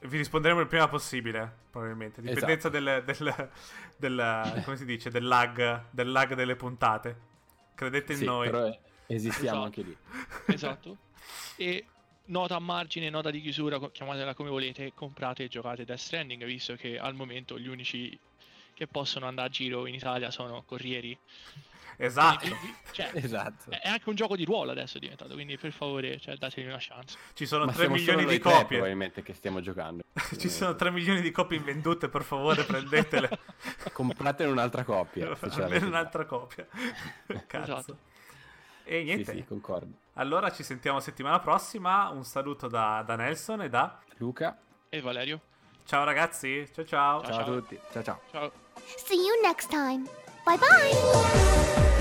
e vi risponderemo il prima possibile, probabilmente. Esatto. Dipendenza del, del, del- come si dice, del lag, del lag delle puntate. Credete in Sì, noi. però esistiamo Esatto. anche lì. esatto. e nota a margine, nota di chiusura, chiamatela come volete, comprate e giocate Death Stranding, visto che al momento gli unici che possono andare a giro in Italia sono corrieri. Esatto. Quindi, cioè, Esatto. è anche un gioco di ruolo adesso è diventato, quindi per favore, cioè, dategli una chance. Ci sono Ma 3 siamo milioni di noi tre, copie. probabilmente che stiamo giocando. Ci sono 3 milioni di copie invendute, per favore, prendetele. Compratene un'altra ce Almeno un'altra copia. Cazzo. Esatto. E Sì, niente. sì, concordo. Allora ci sentiamo settimana prossima. Un saluto da, da Nelson e da. Luca, E Valerio? Ciao ragazzi. Ciao ciao. ciao, Ciao. a tutti. Ciao ciao. Ciao. See you next time. Bye bye.